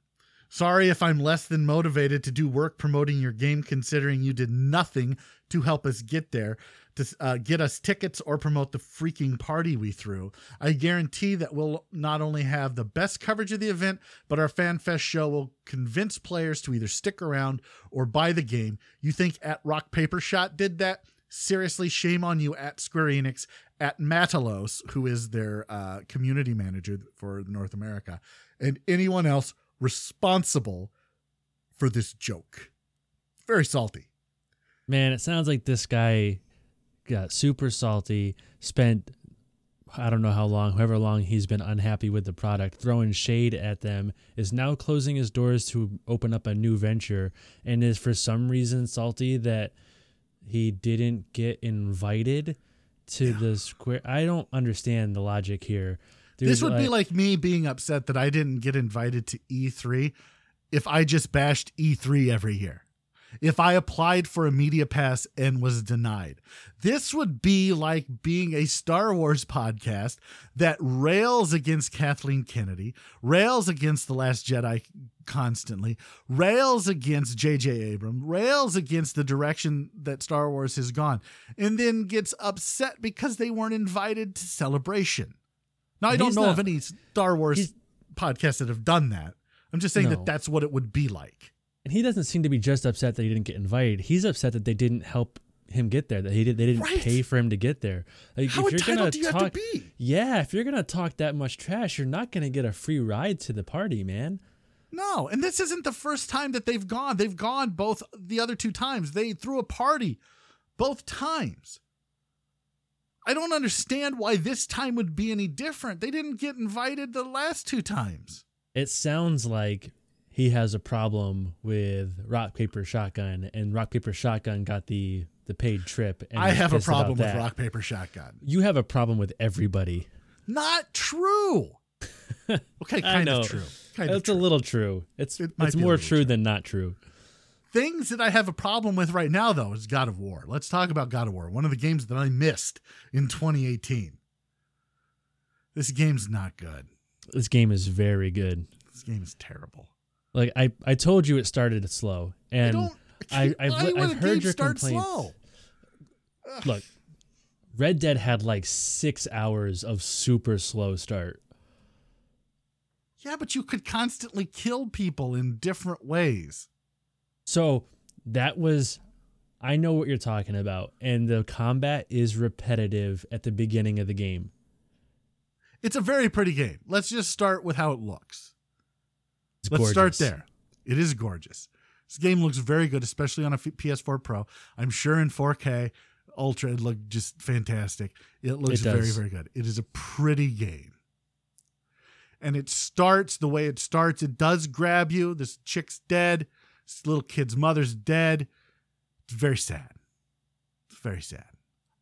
Sorry if I'm less than motivated to do work promoting your game, considering you did nothing to help us get there, to uh, get us tickets or promote the freaking party we threw. I guarantee that we'll not only have the best coverage of the event, but our FanFest show will convince players to either stick around or buy the game. You think at Rock Paper Shot did that? Seriously, shame on you at Square Enix, at Matalos, who is their uh, community manager for North America, and anyone else responsible for this joke. Very salty. man it sounds like this guy got super salty spent I don't know how long, however long he's been unhappy with the product, throwing shade at them, is now closing his doors to open up a new venture, and is for some reason salty that he didn't get invited to the square. I don't understand the logic here. This There's, would be like me being upset that I didn't get invited to E3 if I just bashed E3 every year. if I applied for a media pass and was denied. This would be like being a Star Wars podcast that rails against Kathleen Kennedy, rails against The Last Jedi constantly, rails against J.J. Abrams, rails against the direction that Star Wars has gone, and then gets upset because they weren't invited to Celebration. Now, I don't know not- of any Star Wars podcasts that have done that. I'm just saying No. that that's what it would be like. And he doesn't seem to be just upset that he didn't get invited. He's upset that they didn't help him get there. That he did. They didn't Right. pay for him to get there. Like, How if you're gonna you talk, have to be? yeah, if you're gonna talk that much trash, you're not gonna get a free ride to the party, man. No, and this isn't the first time that they've gone. They've gone both the other two times. They threw a party both times. I don't understand why this time would be any different. They didn't get invited the last two times. It sounds like he has a problem with rock paper shotgun, and rock paper shotgun got the the paid trip. And I have a problem with rock paper shotgun. You have a problem with everybody. Not true. Okay, kind of true. Kind of true. a little true. It's It it's more true, true. than not true. Things that I have a problem with right now, though, is God of War. Let's talk about God of War, one of the games that I missed in 2018. This game's not good. This game is very good. This game is terrible. Like I, I told you it started slow, I and don't. I- I've why li- I've heard your complaints. slow? look, Red Dead had like six hours of super slow start. Yeah, but you could constantly kill people in different ways. So that was, I know what you're talking about, and the combat is repetitive at the beginning of the game. It's a very pretty game. Let's just start with how it looks. It's Let's gorgeous. start there. It is gorgeous. This game looks very good, especially on a PS4 Pro. I'm sure in 4K Ultra it looked just fantastic. It looks It very, very good. It is a pretty game. And it starts the way it starts. It does grab you. This chick's dead. This little kid's mother's dead. It's very sad. It's very sad.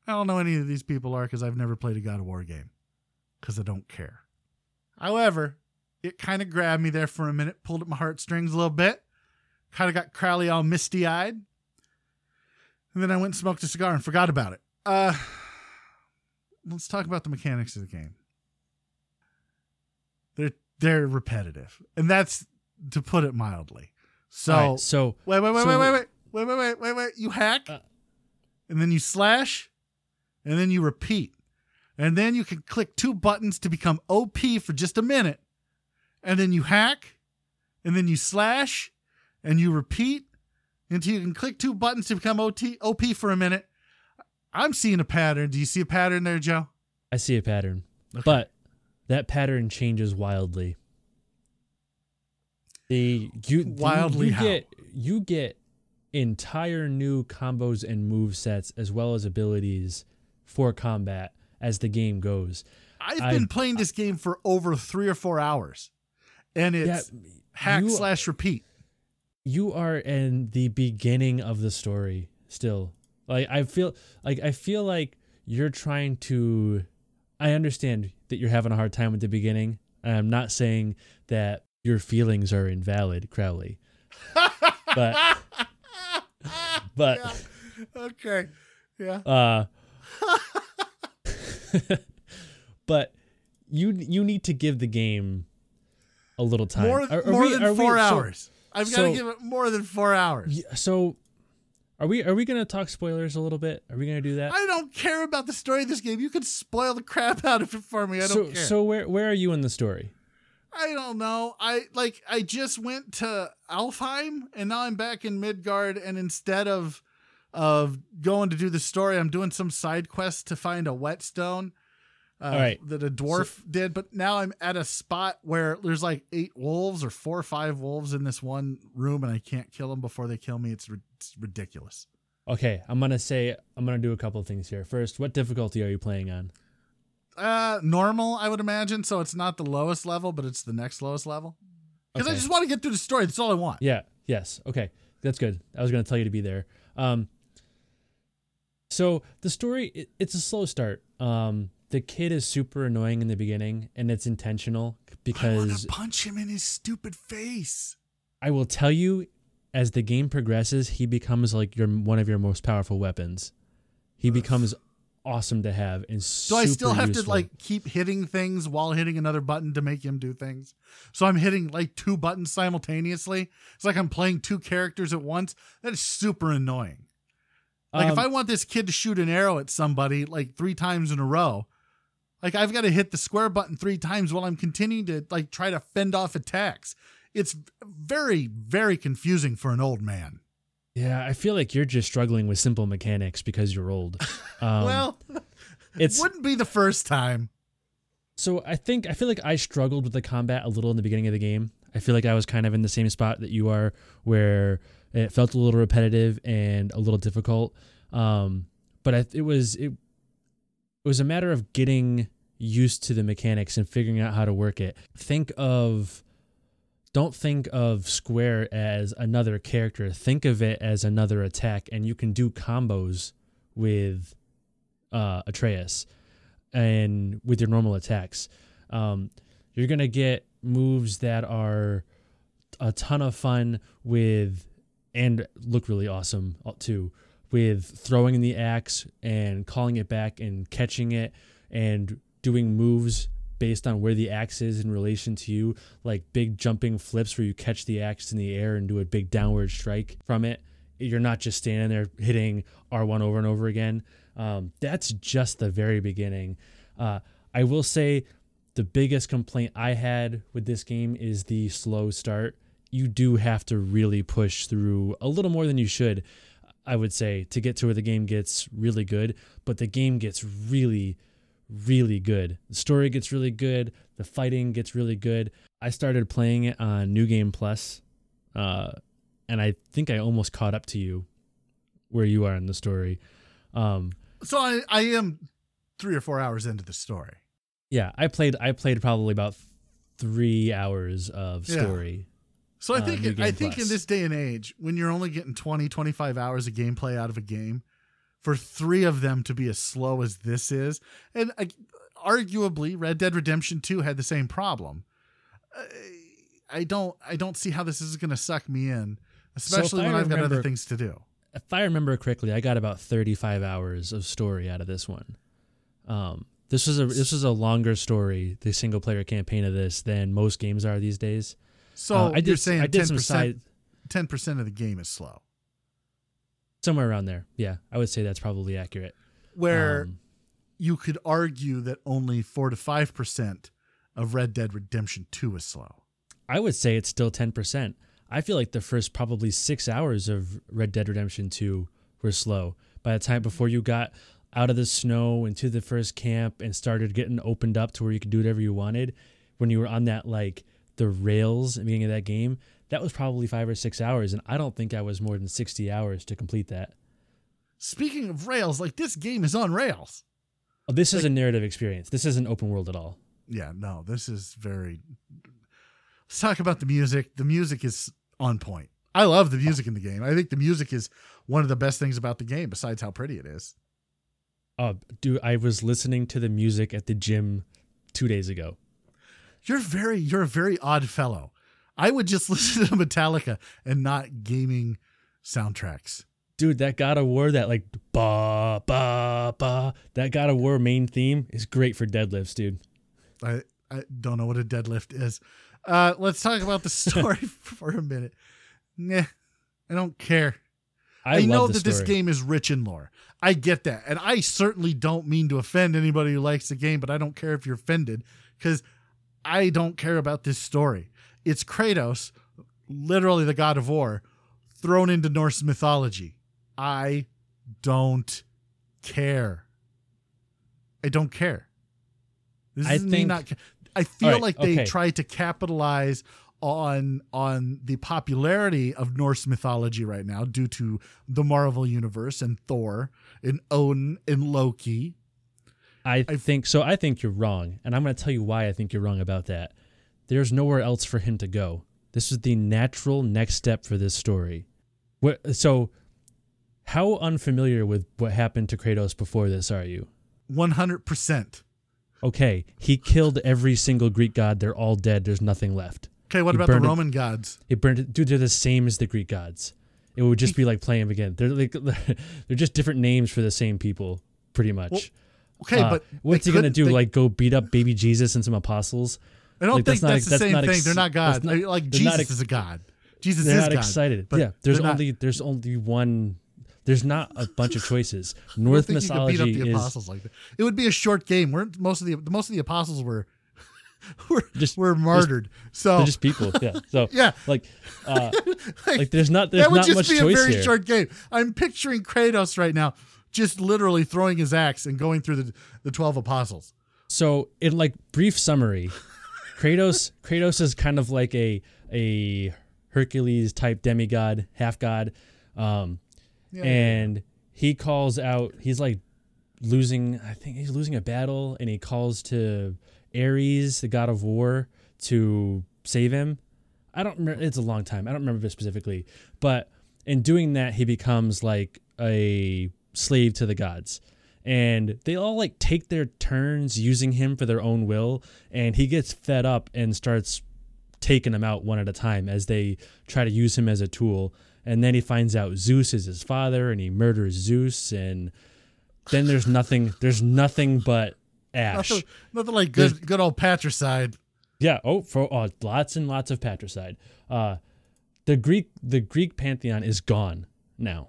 I don't know any of these people are because I've never played a God of War game because I don't care. However, it kind of grabbed me there for a minute, pulled at my heartstrings a little bit, kind of got Crowley all misty eyed. And then I went and smoked a cigar and forgot about it. Uh, let's talk about the mechanics of the game. They're they're repetitive, and that's to put it mildly. So right, so wait, wait, wait, so- wait, wait, wait, wait, wait, wait, wait, wait. You hack, Uh, and then you slash, and then you repeat, and then you can click two buttons to become OP for just a minute, and then you hack, and then you slash, and you repeat until you can click two buttons to become OT, OP for a minute. I'm seeing a pattern. Do you see a pattern there, Joe? I see a pattern, Okay. but that pattern changes wildly. The you Wildly you how? get you get entire new combos and move sets as well as abilities for combat as the game goes. I've I- been playing this game for over three or four hours, and it's Yeah, hack you- slash repeat. you are in the beginning of the story still like i feel like i feel like you're trying to i understand that you're having a hard time at the beginning i'm not saying that your feelings are invalid crowley but but Okay. Yeah. uh but you you need to give the game a little time More, Are- are more we- than are we- four so- hours. I've got to so- give it more than four hours. Yeah, so are we are we gonna talk spoilers a little bit? Are we gonna do that? I don't care about the story of this game. You can spoil the crap out of it for me. I don't so care. so where where are you in the story? I don't know. I like I just went to Alfheim and now I'm back in Midgard and instead of of going to do the story, I'm doing some side quest to find a whetstone. Uh, right. that a dwarf did, but now I'm at a spot where there's like eight wolves or four or five wolves in this one room, and I can't kill them before they kill me. It's, ri- it's ridiculous. Okay, I'm gonna say I'm gonna do a couple of things here. First, what difficulty are you playing on? Uh, normal, I would imagine. So it's not the lowest level, but it's the next lowest level. Because I just want to get through the story. That's all I want. Yeah. Yes. Okay. That's good. I was gonna tell you to be there. Um. So the story it, it's a slow start. Um. The kid is super annoying in the beginning, and it's intentional because to punch him in his stupid face. I will tell you, as the game progresses, he becomes like your one of your most powerful weapons. He becomes awesome to have and so I still have useful. to like keep hitting things while hitting another button to make him do things? So I'm hitting like two buttons simultaneously. It's like I'm playing two characters at once. That is super annoying. Like if Um, I want this kid to shoot an arrow at somebody like three times in a row, like I've got to hit the square button three times while I'm continuing to like try to fend off attacks. It's very, very confusing for an old man. Yeah, I feel like you're just struggling with simple mechanics because you're old. Um, well, it wouldn't be the first time. so I think I feel like I struggled with the combat a little in the beginning of the game. I feel like I was kind of in the same spot that you are, where it felt a little repetitive and a little difficult. Um, but I, it was it, it was a matter of getting used to the mechanics and figuring out how to work it. Think of don't think of Square as another character. Think of it as another attack, and you can do combos with uh, Atreus and with your normal attacks. Um, you're gonna get moves that are a ton of fun with and look really awesome uh, too with throwing the axe and calling it back and catching it and doing moves based on where the axe is in relation to you like big jumping flips where you catch the axe in the air and do a big downward strike from it you're not just standing there hitting r1 over and over again. Um, that's just the very beginning. Uh, i will say the biggest complaint i had with this game is the slow start. You do have to really push through a little more than you should i would say to get to where the game gets really good but the game gets really really good the story gets really good the fighting gets really good i started playing it on new game plus uh, and i think i almost caught up to you where you are in the story um, So I, I am three or four hours into the story. yeah i played i played probably about three hours of story. Yeah. So I Uh, think New I think in this day and age, when you're only getting 20, 25 hours of gameplay out of a game, for three of them to be as slow as this is, and uh, arguably Red Dead Redemption 2 had the same problem. Uh, I don't I don't see how this is going to suck me in, especially I when I've got other things to do. if I remember correctly, I got about 35 hours of story out of this one. Um, this was a this was a longer story, the single player campaign of this than most games are these days. So Uh, I you're saying I did 10%, some side 10% of the game is slow. Somewhere around there. Yeah, I would say that's probably accurate. Where Um, you could argue that only 4 to 5% of Red Dead Redemption 2 is slow. I would say it's still 10%. I feel like the first probably six hours of Red Dead Redemption 2 were slow. By the time before you got out of the snow into the first camp and started getting opened up to where you could do whatever you wanted, when you were on that like the rails at the beginning of that game, that was probably five or six hours. And I don't think I was more than 60 hours to complete that. Speaking of rails, like this game is on rails. Oh, this is a narrative experience. This isn't open world at all. Yeah, no, this is very. Let's talk about the music. The music is on point. I love the music in the game. I think the music is one of the best things about the game, besides how pretty it is. Oh, dude, I was listening to the music at the gym two days ago. You're very, you're a very odd fellow. I would just listen to Metallica and not gaming soundtracks. dude, that God of War, that like ba ba ba, that God of War main theme is great for deadlifts, dude. I, I don't know what a deadlift is. Uh, let's talk about the story for a minute. Nah, I don't care. I, I, know that this game is rich in lore. I get that. And I certainly don't mean to offend anybody who likes the game, but I don't care if you're offended because I don't care about this story. It's Kratos, literally the god of war, thrown into Norse mythology. I don't care. I don't care. This I is me think- not. ca- I feel Alright, like they okay. tried to capitalize on on the popularity of Norse mythology right now due to the Marvel universe and Thor and Odin and Loki. I think so. I think you're wrong, and I'm going to tell you why I think you're wrong about that. There's nowhere else for him to go. This is the natural next step for this story. What? So, how unfamiliar with what happened to Kratos before this are you? One hundred percent. Okay, he killed every single Greek god. They're all dead. There's nothing left. Okay, what He about the burned it- Roman gods? It burned it. Dude, they're the same as the Greek gods. It would just be like playing them again. They're like they're just different names for the same people, pretty much. Well, Okay, Uh, but what's he gonna do? they- like go beat up baby Jesus and some apostles? I don't like, think that's not- that's the that's same not thing. ex- they're not God. not- like Jesus ex- is a God. Jesus They're is not God. excited. yeah, there's they're not- only there's only one. There's not a bunch of choices. Norse think you could beat up mythology is like. It would be a short game. Weren't most of the most of the apostles were were, Just- were martyred. so they're just people. Yeah. So yeah, like, uh, like, like there's not there's that would not just much be a very here. short game. I'm picturing Kratos right now, just literally throwing his axe and going through the the twelve apostles. So in like brief summary, Kratos Kratos is kind of like a a Hercules type demigod, half god, um, Yeah, and he calls out. He's like losing. I think he's losing a battle, and he calls to Ares, the god of war, to save him. I don't remember. It's a long time. I don't remember this specifically, but in doing that, he becomes like a slave to the gods, and they all like take their turns using him for their own will, and he gets fed up and starts taking them out one at a time as they try to use him as a tool. And then he finds out Zeus is his father, and he murders Zeus, and then there's nothing. There's nothing but ash. Nothing, nothing like good good old patricide. Yeah. Oh, for oh, lots and lots of patricide. Uh, the Greek the Greek pantheon is gone now.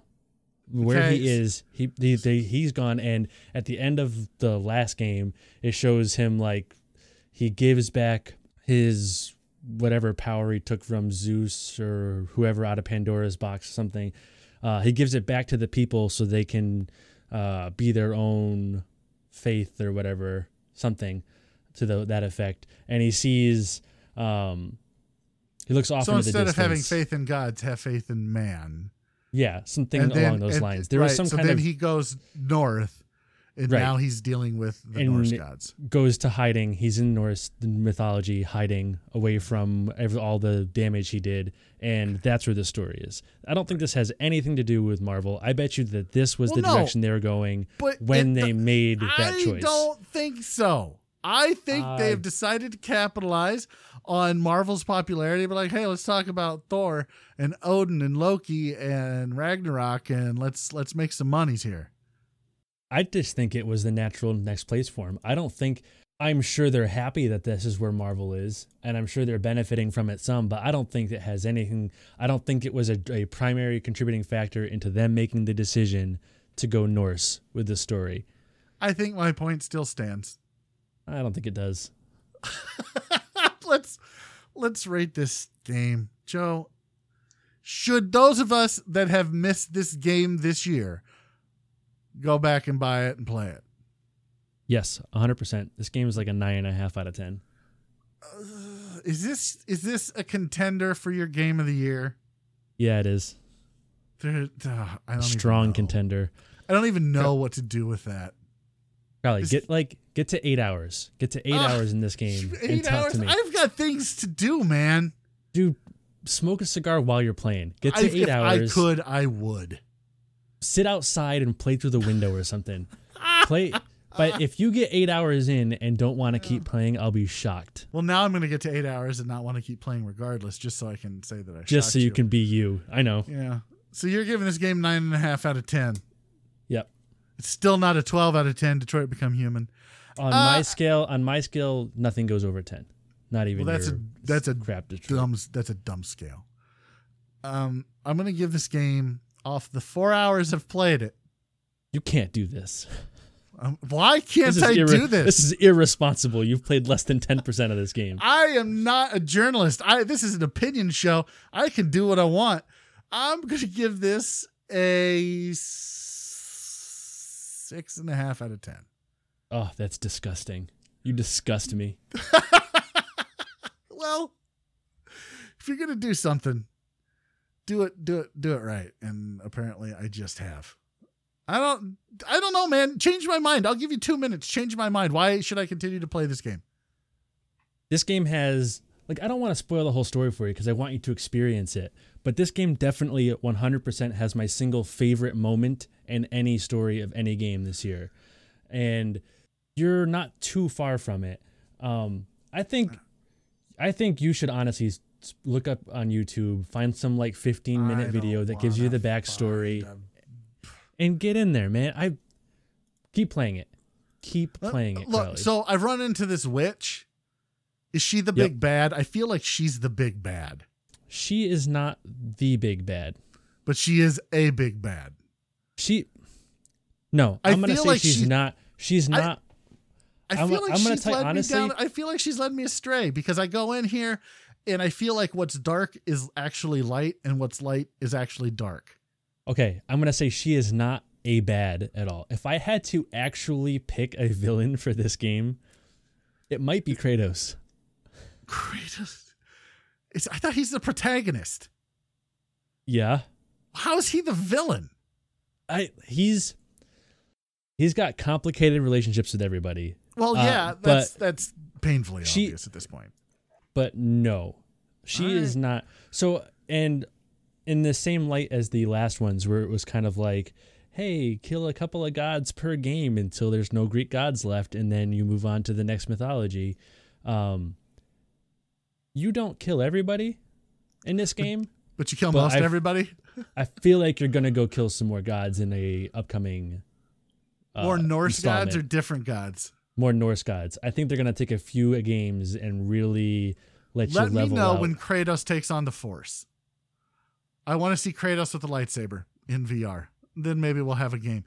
Where he is, he, he they, he's gone. And at the end of the last game, it shows him like he gives back his whatever power he took from Zeus or whoever out of Pandora's box or something. Uh, he gives it back to the people so they can uh, be their own faith or whatever something to the, that effect. And he sees, um, he looks off So instead of having faith in God, to have faith in man. Yeah, something then- along those and- lines. There was right, some so kind then of he goes north, and Right. now he's dealing with the And- Norse gods. goes to hiding. He's in Norse mythology, hiding away from every, all the damage he did, and that's where the story is. I don't think this has anything to do with Marvel. I bet you that this was Well, the no. direction they were going But when they made that I choice. I don't think so. I think I- they have decided to capitalize on Marvel's popularity, but like, hey, let's talk about Thor and Odin and Loki and Ragnarok, and let's let's make some monies here. I just think it was the natural next place for him. I don't think I'm sure they're happy that this is where Marvel is, and I'm sure they're benefiting from it some, but I don't think it has anything. I don't think it was a, a primary contributing factor into them making the decision to go Norse with the story. I think my point still stands. I don't think it does. let's let's rate this game, Joe. Should those of us that have missed this game this year go back and buy it and play it? Yes, 100%. This game is like a nine and a half out of 10. Is this is this a contender for your game of the year? Yeah, it is. There, uh, I don't Strong contender. I don't even know what to do with that. Probably This- get like get to eight hours. Get to eight Ah, hours in this game and Eight talk hours. to me. I've got things to do, man. Dude, smoke a cigar while you're playing. Get to I, eight if hours. I could, I would. sit outside and play through the window or something. Play, but if you get eight hours in and don't want to keep playing, I'll be shocked. Well, now I'm going to get to eight hours and not want to keep playing regardless, just so I can say that I Just so you can be you. I know. Yeah. So you're giving this game nine and a half out of ten. It's still not a twelve out of ten. Detroit Become Human. On Uh, my scale, on my scale, nothing goes over ten. Not even. Well, that's a that's a crap Detroit. dumb. That's a dumb scale. Um, I'm going to give this game off the four hours I've played it. You can't do this. Um, why can't I irre- do this? This is irresponsible. You've played less than ten percent of this game. I am not a journalist. I this is an opinion show. I can do what I want. I'm going to give this a six and a half out of ten. Oh, that's disgusting. You disgust me. Well, if you're going to do something, do it, do it, do it right. And apparently, I just have. I don't. I don't know, man. Change my mind. I'll give you two minutes. Change my mind. Why should I continue to play this game? this game has like I don't want to spoil the whole story for you because I want you to experience it. But this game definitely 100% has my single favorite moment in any story of any game this year, and you're not too far from it. Um, I think, I think you should honestly look up on YouTube, find some like 15 minute video that gives you the backstory, and get in there, man. I keep playing it. Keep playing it, Look, Crowley. so I've run into this witch. Is she the Yep. big bad? I feel like she's the big bad, she is not the big bad. but she is a big bad. She, no, I I'm gonna say like she's she- not. She's not. I I'm- feel like I'm she's you led honestly- me down. I feel like she's led me astray because I go in here and I feel like what's dark is actually light and what's light is actually dark. Okay, I'm gonna say she is not a bad at all. If I had to actually pick a villain for this game, it might be Kratos. Kratos. It's, I thought he's the protagonist. Yeah, How is he the villain? I he's he's got complicated relationships with everybody, Well, Uh, yeah, but that's that's painfully she- obvious at this point. but no, she All is not. So and in the same light as the last ones, where it was kind of like, hey, kill a couple of gods per game until there's no Greek gods left, and then you move on to the next mythology. Um, you don't kill everybody in this game. But you kill But most I've- everybody. I feel like you're gonna go kill some more gods in a upcoming. Uh, More Norse gods or different gods? more Norse gods. I think they're gonna take a few games and really let, Let you me level know out. when Kratos takes on the Force. I want to see Kratos with the lightsaber in VR. Then maybe we'll have a game.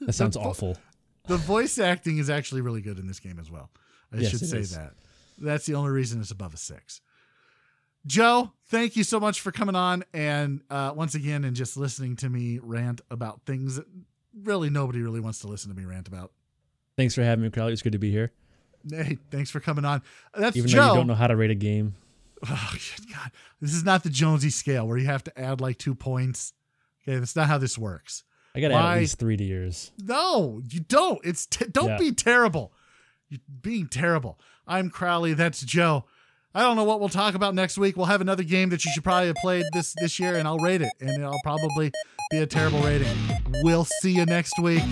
that sounds the awful. The voice acting is actually really good in this game as well. I Yes, should say is. that. That's the only reason it's above a six. Joe, thank you so much for coming on and uh, once again and just listening to me rant about things that really nobody really wants to listen to me rant about. Thanks for having me, Crowley. It's good to be here. Hey, thanks for coming on. That's Even Joe. though you don't know how to rate a game. Oh God, this is not the Jonesy scale where you have to add like two points. Okay, that's not how this works. I gotta add Why- at least three to yours. No, you don't. It's te- don't Yeah. be terrible. You're being terrible. I'm Crowley. That's Joe. I don't know what we'll talk about next week. We'll have another game that you should probably have played this this year, and I'll rate it, and it'll probably be a terrible rating. We'll see you next week.